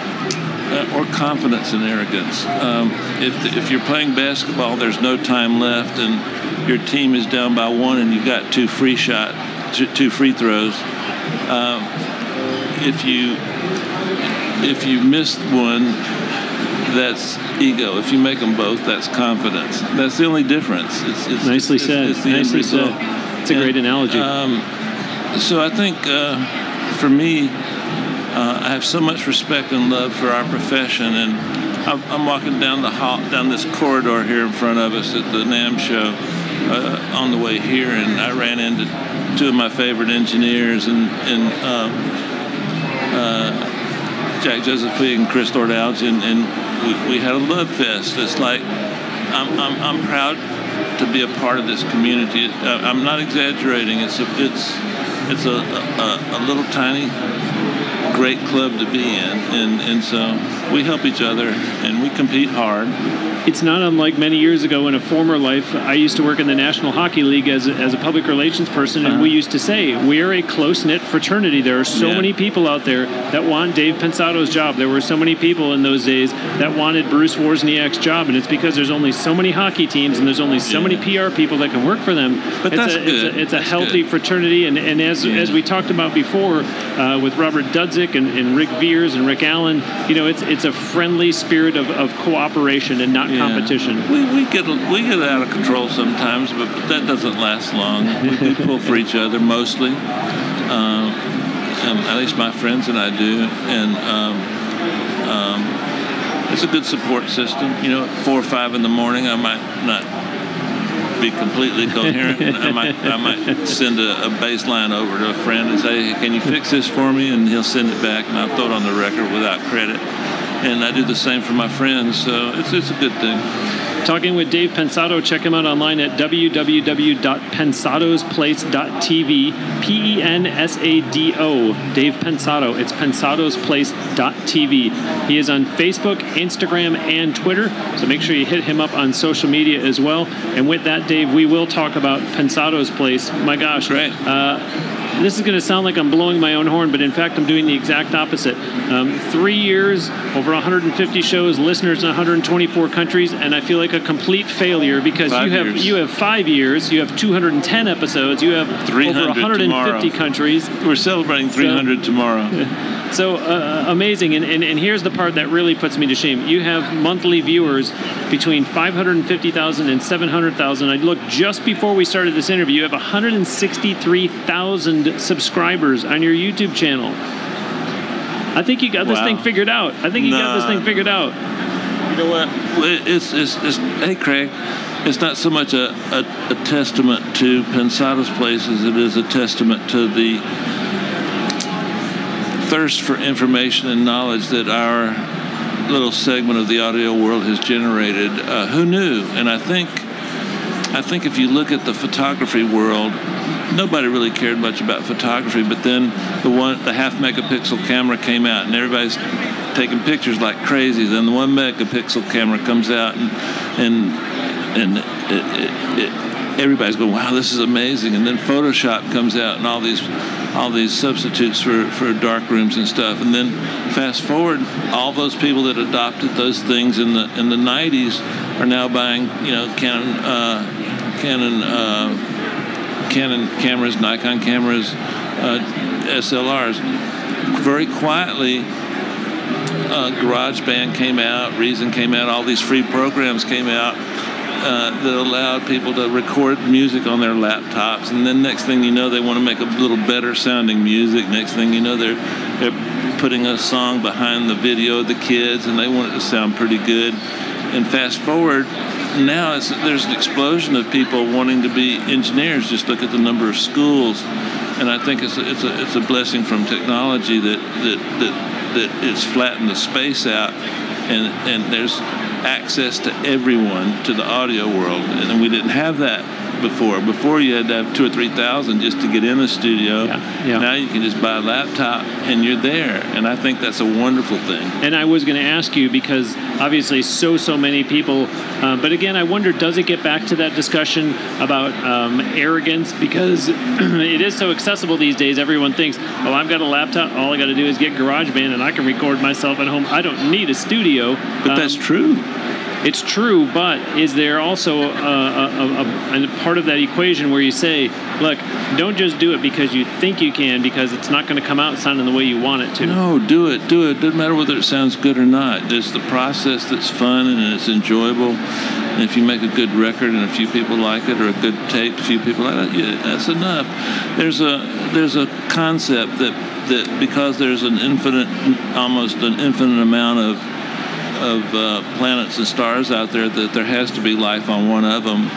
[SPEAKER 5] or confidence and arrogance. Um, if, if you're playing basketball, there's no time left, and your team is down by one, and you've got two free shot, two free throws. Um, if you if you missed one, that's ego. If you make them both, that's confidence. That's the only difference.
[SPEAKER 1] It's, it's nicely it's, said. It's, nicely said. It's a and, great analogy. Um,
[SPEAKER 5] so I think uh, for me, uh, I have so much respect and love for our profession, and I'm, walking down the hall, down this corridor here in front of us at the NAMM show uh, on the way here, and I ran into two of my favorite engineers, and, and um, uh, Jack Joseph Puig and Chris Lord-Alge, and, and we, we, had a love fest. It's like I'm, I'm, I'm proud to be a part of this community. Uh, I'm not exaggerating. It's a, it's it's a, a, a little tiny great club to be in, and and so we help each other and we compete hard.
[SPEAKER 1] It's not unlike many years ago in a former life. I used to work in the National Hockey League as a, as a public relations person, and uh-huh. we used to say we're a close knit fraternity. There are so yeah. many people out there that want Dave Pensado's job. There were so many people in those days that wanted Bruce Wozniak's job, and it's because there's only so many hockey teams and there's only so yeah. many PR people that can work for them.
[SPEAKER 5] But
[SPEAKER 1] it's
[SPEAKER 5] that's
[SPEAKER 1] a,
[SPEAKER 5] good.
[SPEAKER 1] It's a, it's a
[SPEAKER 5] healthy
[SPEAKER 1] good. fraternity, and, and as yeah. as we talked about before uh, with Robert Dudzic and, and Ric Viers and Rick Allen, you know, it's it's a friendly spirit of, of cooperation and not competition
[SPEAKER 5] we, we get we get out of control sometimes, but, but that doesn't last long. We, we pull for each other mostly. Um, um, at least my friends and I do, and um, um, it's a good support system. You know, at four or five in the morning, I might not be completely coherent. I might I might send a, a bass line over to a friend and say, hey, "Can you fix this for me?" And he'll send it back, and I'll throw it on the record without credit. And I do the same for my friends, so it's it's a good thing.
[SPEAKER 1] Talking with Dave Pensado, Check him out online at www.pensadosplace.tv. P E N S A D O. Dave Pensado. It's pensadosplace.tv. He is on Facebook, Instagram, and Twitter. So make sure you hit him up on social media as well. And with that, Dave, we will talk about Pensado's Place. My gosh.
[SPEAKER 5] Great.
[SPEAKER 1] Uh, this is going to sound like I'm blowing my own horn, but in fact, I'm doing the exact opposite. Um, three years, over 150 shows, listeners in 124 countries, and I feel like a complete failure because
[SPEAKER 5] five
[SPEAKER 1] you have
[SPEAKER 5] years.
[SPEAKER 1] you have five years, you have 210 episodes, you have over 150
[SPEAKER 5] tomorrow.
[SPEAKER 1] countries.
[SPEAKER 5] We're celebrating 300 so, tomorrow.
[SPEAKER 1] So uh, amazing, and, and and here's the part that really puts me to shame. You have monthly viewers between 550,000 and 700,000. I looked just before we started this interview. You have 163,000 subscribers on your YouTube channel. I think you got this thing figured out. I think you got this thing figured out.
[SPEAKER 5] You know what? It's, it's, it's hey, Craig, it's not so much a, a, a testament to Pensado's place as it is a testament to the thirst for information and knowledge that our little segment of the audio world has generated. Uh, who knew? And I think, I think if you look at the photography world, nobody really cared much about photography. But then the one, the half megapixel camera came out, and everybody's taking pictures like crazy. Then the one megapixel camera comes out, and and and it, it, it, everybody's going, "Wow, this is amazing!" And then Photoshop comes out, and all these all these substitutes for, for dark rooms and stuff. And then fast forward, all those people that adopted those things in the in the 90s are now buying, you know, Canon uh, Canon uh, Canon cameras, Nikon cameras, uh, SLRs. Very quietly, uh, GarageBand came out, Reason came out, all these free programs came out uh, that allowed people to record music on their laptops, and then next thing you know, they want to make a little better sounding music. Next thing you know, they're they're putting a song behind the video of the kids, and they want it to sound pretty good. And fast forward, now it's, there's an explosion of people wanting to be engineers. Just look at the number of schools, and I think it's a, it's a, it's a blessing from technology that that that, that it's flattened the space out, and and there's access to everyone to the audio world, and we didn't have that before. Before you had to have two or three thousand just to get in the studio.
[SPEAKER 1] Yeah, yeah.
[SPEAKER 5] Now you can just buy a laptop and you're there, and I think that's a wonderful thing.
[SPEAKER 1] And I was going to ask you because obviously so so many people, um, but again I wonder does it get back to that discussion about um, arrogance because it is so accessible these days. Everyone thinks, well I've got a laptop, all I got to do is get GarageBand and I can record myself at home. I don't need a studio.
[SPEAKER 5] But that's
[SPEAKER 1] Um,
[SPEAKER 5] true.
[SPEAKER 1] It's true, but is there also a, a, a, a part of that equation where you say, look, don't just do it because you think you can, because it's not going to come out sounding the way you want it to?
[SPEAKER 5] No, do it, do it. Doesn't matter whether it sounds good or not. It's the process that's fun and it's enjoyable. And if you make a good record and a few people like it, or a good tape, a few people like it, yeah, that's enough. There's a there's a concept that that because there's an infinite, almost an infinite amount of of uh, planets and stars out there, that there has to be life on one of them.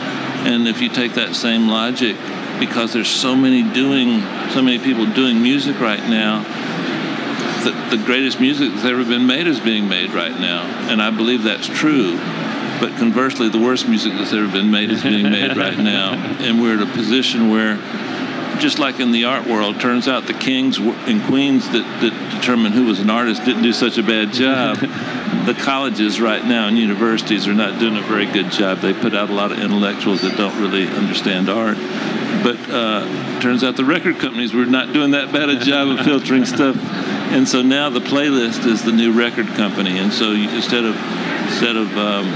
[SPEAKER 5] And if you take that same logic, because there's so many doing, so many people doing music right now, the, the greatest music that's ever been made is being made right now, and I believe that's true. But conversely, the worst music that's ever been made is being made right now, and we're at a position where, just like in the art world, turns out the kings and queens that, that determine who was an artist didn't do such a bad job. the colleges right now and universities are not doing a very good job. They put out a lot of intellectuals that don't really understand art. But uh, turns out the record companies were not doing that bad a job of filtering stuff. And so now the playlist is the new record company. And so you, instead of instead of um,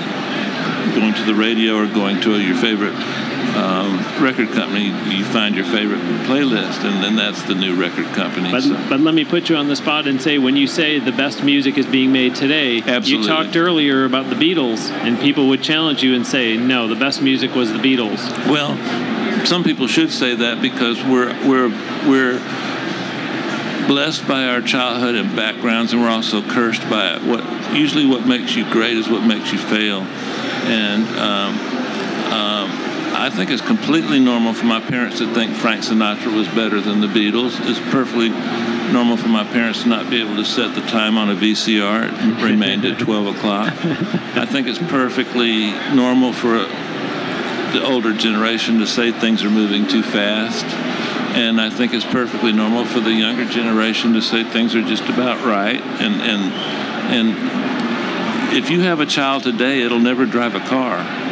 [SPEAKER 5] going to the radio or going to your favorite um, record company, you find your favorite playlist, and then that's the new record company.
[SPEAKER 1] But,
[SPEAKER 5] So-
[SPEAKER 1] but let me put you on the spot and say when you say the best music is being made today,
[SPEAKER 5] Absolutely.
[SPEAKER 1] you talked earlier about the Beatles, and people would challenge you and say, no, the best music was the Beatles.
[SPEAKER 5] Well, some people should say that because we're we're we're blessed by our childhood and backgrounds, and we're also cursed by it. What usually what makes you great is what makes you fail, and um, um, I think it's completely normal for my parents to think Frank Sinatra was better than the Beatles. It's perfectly normal for my parents to not be able to set the time on a VCR. It remained at 12 o'clock. I think it's perfectly normal for the older generation to say things are moving too fast. And I think it's perfectly normal for the younger generation to say things are just about right. And, and, and if you have a child today, it'll never drive a car.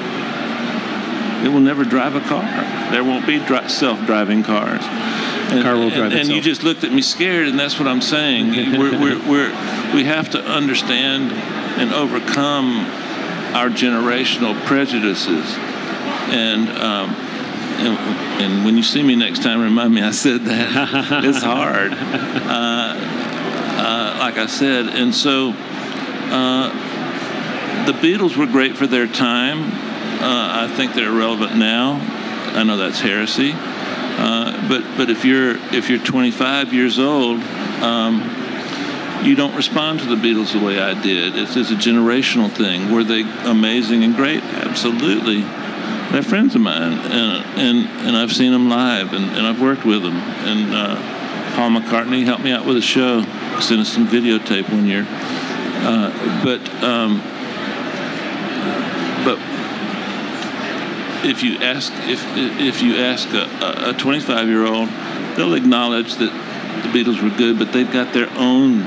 [SPEAKER 5] It will never drive a car. There won't be dri- self-driving cars. And,
[SPEAKER 1] Car will drive
[SPEAKER 5] and, and you just looked at me scared, and that's what I'm saying. we're, we're, we're, we have to understand and overcome our generational prejudices. And, um, and, and when you see me next time, remind me I said that. it's hard. Uh, uh, like I said, and so uh, the Beatles were great for their time. Uh, I think they're relevant now. I know that's heresy, uh, but but if you're if you're 25 years old, um, you don't respond to the Beatles the way I did. It's, it's a generational thing. Were they amazing and great? Absolutely. They're friends of mine, and and, and I've seen them live, and, and I've worked with them. And uh, Paul McCartney helped me out with a show, sent us some videotape one year. Uh, but um, but if you ask if if you ask a, a 25 year old, they'll acknowledge that the Beatles were good, but they've got their own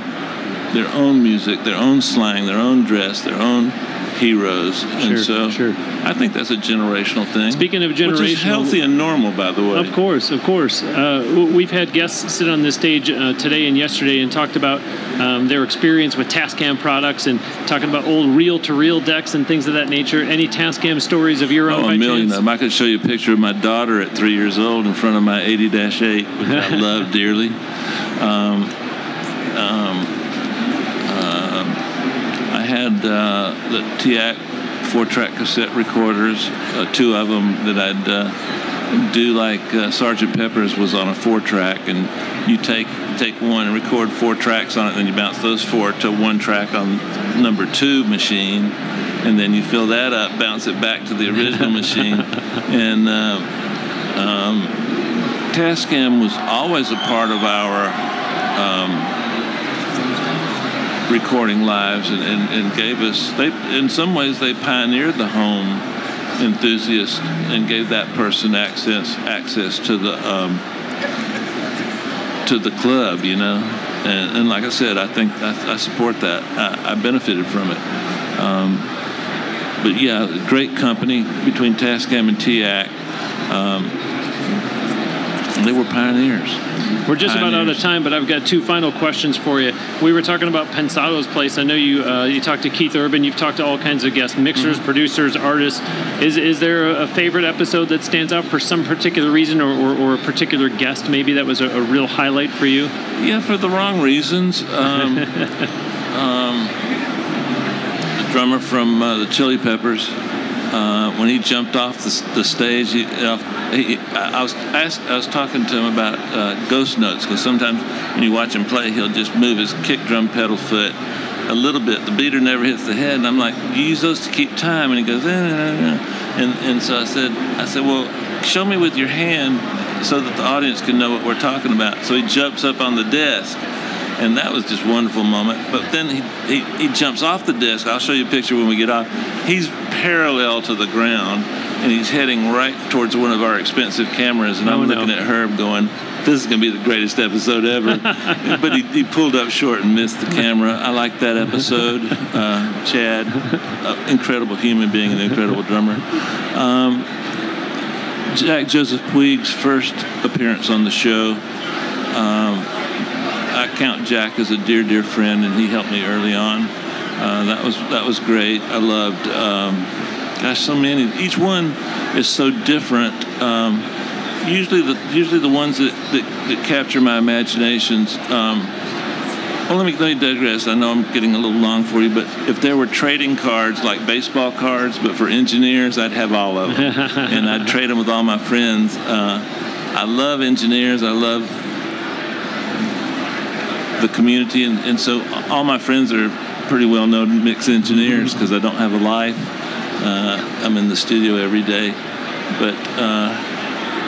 [SPEAKER 5] their own music, their own slang, their own dress, their own heroes,
[SPEAKER 1] Sure,
[SPEAKER 5] and so
[SPEAKER 1] sure.
[SPEAKER 5] I think that's a generational thing.
[SPEAKER 1] Speaking of
[SPEAKER 5] which is healthy and normal, by the way.
[SPEAKER 1] Of course, of course. Uh, we've had guests sit on this stage uh, today and yesterday and talked about um, their experience with Tascam products and talking about old reel-to-reel decks and things of that nature. Any Tascam stories of your own?
[SPEAKER 5] Oh, a million of them. I could show you a picture of my daughter at three years old in front of my 80-8, which I love dearly. Um, um, had uh, the TEAC four-track cassette recorders, uh, two of them that I'd uh, do like uh, Sergeant Pepper's was on a four-track, and you take take one and record four tracks on it, and then you bounce those four to one track on number two machine, and then you fill that up, bounce it back to the original machine, and uh, um, Tascam was always a part of our um, recording lives and, and, and, gave us they in some ways they pioneered the home enthusiast and gave that person access access to the um, to the club you know? And, and, like I said I think I, I support that. I, I, benefited from it. Um, but yeah great company between Tascam and TEAC um, they were pioneers
[SPEAKER 1] we're just about out of time, but I've got two final questions for you. We were talking about Pensado's place. I know you uh, you talked to Keith Urban. You've talked to all kinds of guests, mixers, mm-hmm. producers, artists. Is is there a favorite episode that stands out for some particular reason, or, or, or a particular guest maybe that was a, a, real highlight for you?
[SPEAKER 5] Yeah, for the wrong reasons. Um, um, the drummer from uh, the Chili Peppers. Uh, when he jumped off the, the stage, he, uh, he, I was asked, I was talking to him about uh, ghost notes because sometimes when you watch him play, he'll just move his kick drum pedal foot a little bit. The beater never hits the head, and I'm like, you use those to keep time, and he goes, eh, eh, eh. and and so I said, I said, well, show me with your hand so that the audience can know what we're talking about. So he jumps up on the desk and that was just a wonderful moment. But then he, he, he jumps off the desk. I'll show you a picture when we get off. He's parallel to the ground, and he's heading right towards one of our expensive cameras. And oh, I'm looking at Herb going, this is going to be the greatest episode ever. but he, he, pulled up short and missed the camera. I like that episode. Uh, Chad, uh, incredible human being, and incredible drummer. Um, Jack Joseph Puig's first appearance on the show. Um, I count Jack as a dear, dear friend, and he helped me early on. Uh, that was that was great. I loved, um, gosh, so many. Each one is so different. Um, usually, the usually the ones that, that, that capture my imaginations. Um, well, let me, let me digress. I know I'm getting a little long for you, but if there were trading cards like baseball cards, but for engineers, I'd have all of them, and I'd trade them with all my friends. Uh, I love engineers. I love the community, and, and so all my friends are pretty well known mix engineers because I don't have a life. Uh, I'm in the studio every day, but uh,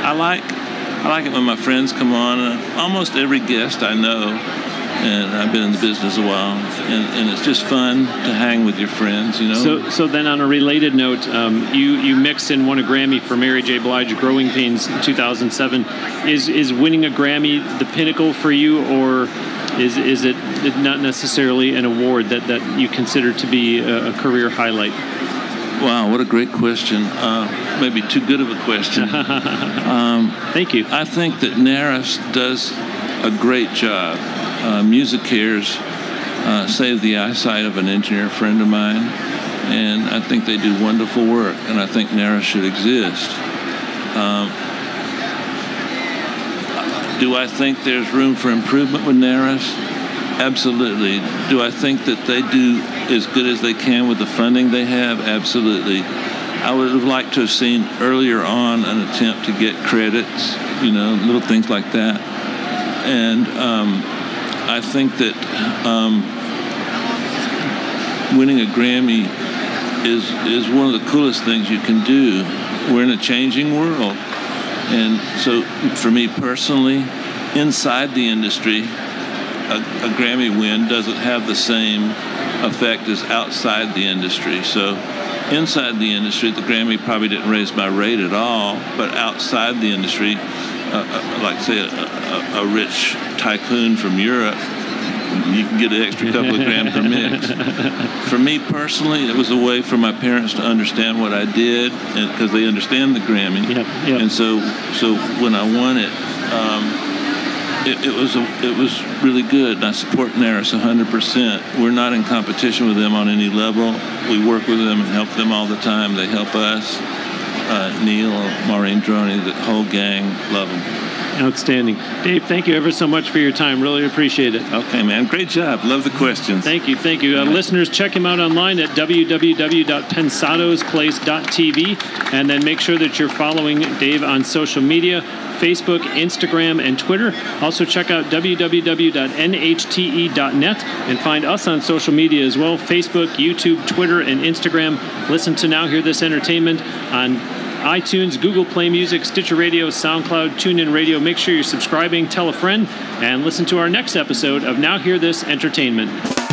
[SPEAKER 5] I like I like it when my friends come on. Uh, almost every guest I know, and I've been in the business a while, and, and, it's just fun to hang with your friends, you know.
[SPEAKER 1] So, so then on a related note, um, you you mixed and won a Grammy for Mary J. Blige, "Growing Pains" 2007. Is is winning a Grammy the pinnacle for you, or is is it not necessarily an award that, that you consider to be a, a career highlight?
[SPEAKER 5] Wow, what a great question. Uh, maybe too good of a question.
[SPEAKER 1] um, Thank you.
[SPEAKER 5] I think that NARAS does a great job. Uh, MusiCares uh, saved the eyesight of an engineer friend of mine, and I think they do wonderful work, and I think NARAS should exist. Um, do I think there's room for improvement with NARAS? Absolutely. Do I think that they do as good as they can with the funding they have? Absolutely. I would have liked to have seen earlier on an attempt to get credits, you know, little things like that. And um, I think that um, winning a Grammy is is one of the coolest things you can do. We're in a changing world and so, for me personally, inside the industry, a, a, Grammy win doesn't have the same effect as outside the industry. So, inside the industry, the Grammy probably didn't raise my rate at all, but outside the industry, uh, uh, like say a, a, a rich tycoon from Europe you can get an extra couple of grams per mix. For me personally, it was a way for my parents to understand what I did, because they understand the Grammy. Yep, yep. And so, so when I won it, um, it, it, was a, it was really good. And I support NARAS 100%. We're not in competition with them on any level. We work with them and help them all the time. They help us. Uh, Neil, Maureen Droney, the whole gang, love them.
[SPEAKER 1] Outstanding. Dave, thank you ever so much for your time. Really appreciate it.
[SPEAKER 5] Okay, man. Great job. Love the questions.
[SPEAKER 1] Thank you. Thank you. Uh, listeners, check him out online at www.pensadosplace.tv and then make sure that you're following Dave on social media. Facebook, Instagram, and Twitter. Also, check out www.nhte.net and find us on social media as well Facebook, YouTube, Twitter, and Instagram. Listen to Now Hear This Entertainment on iTunes, Google Play Music, Stitcher Radio, SoundCloud, TuneIn Radio. Make sure you're subscribing, tell a friend, and listen to our next episode of Now Hear This Entertainment.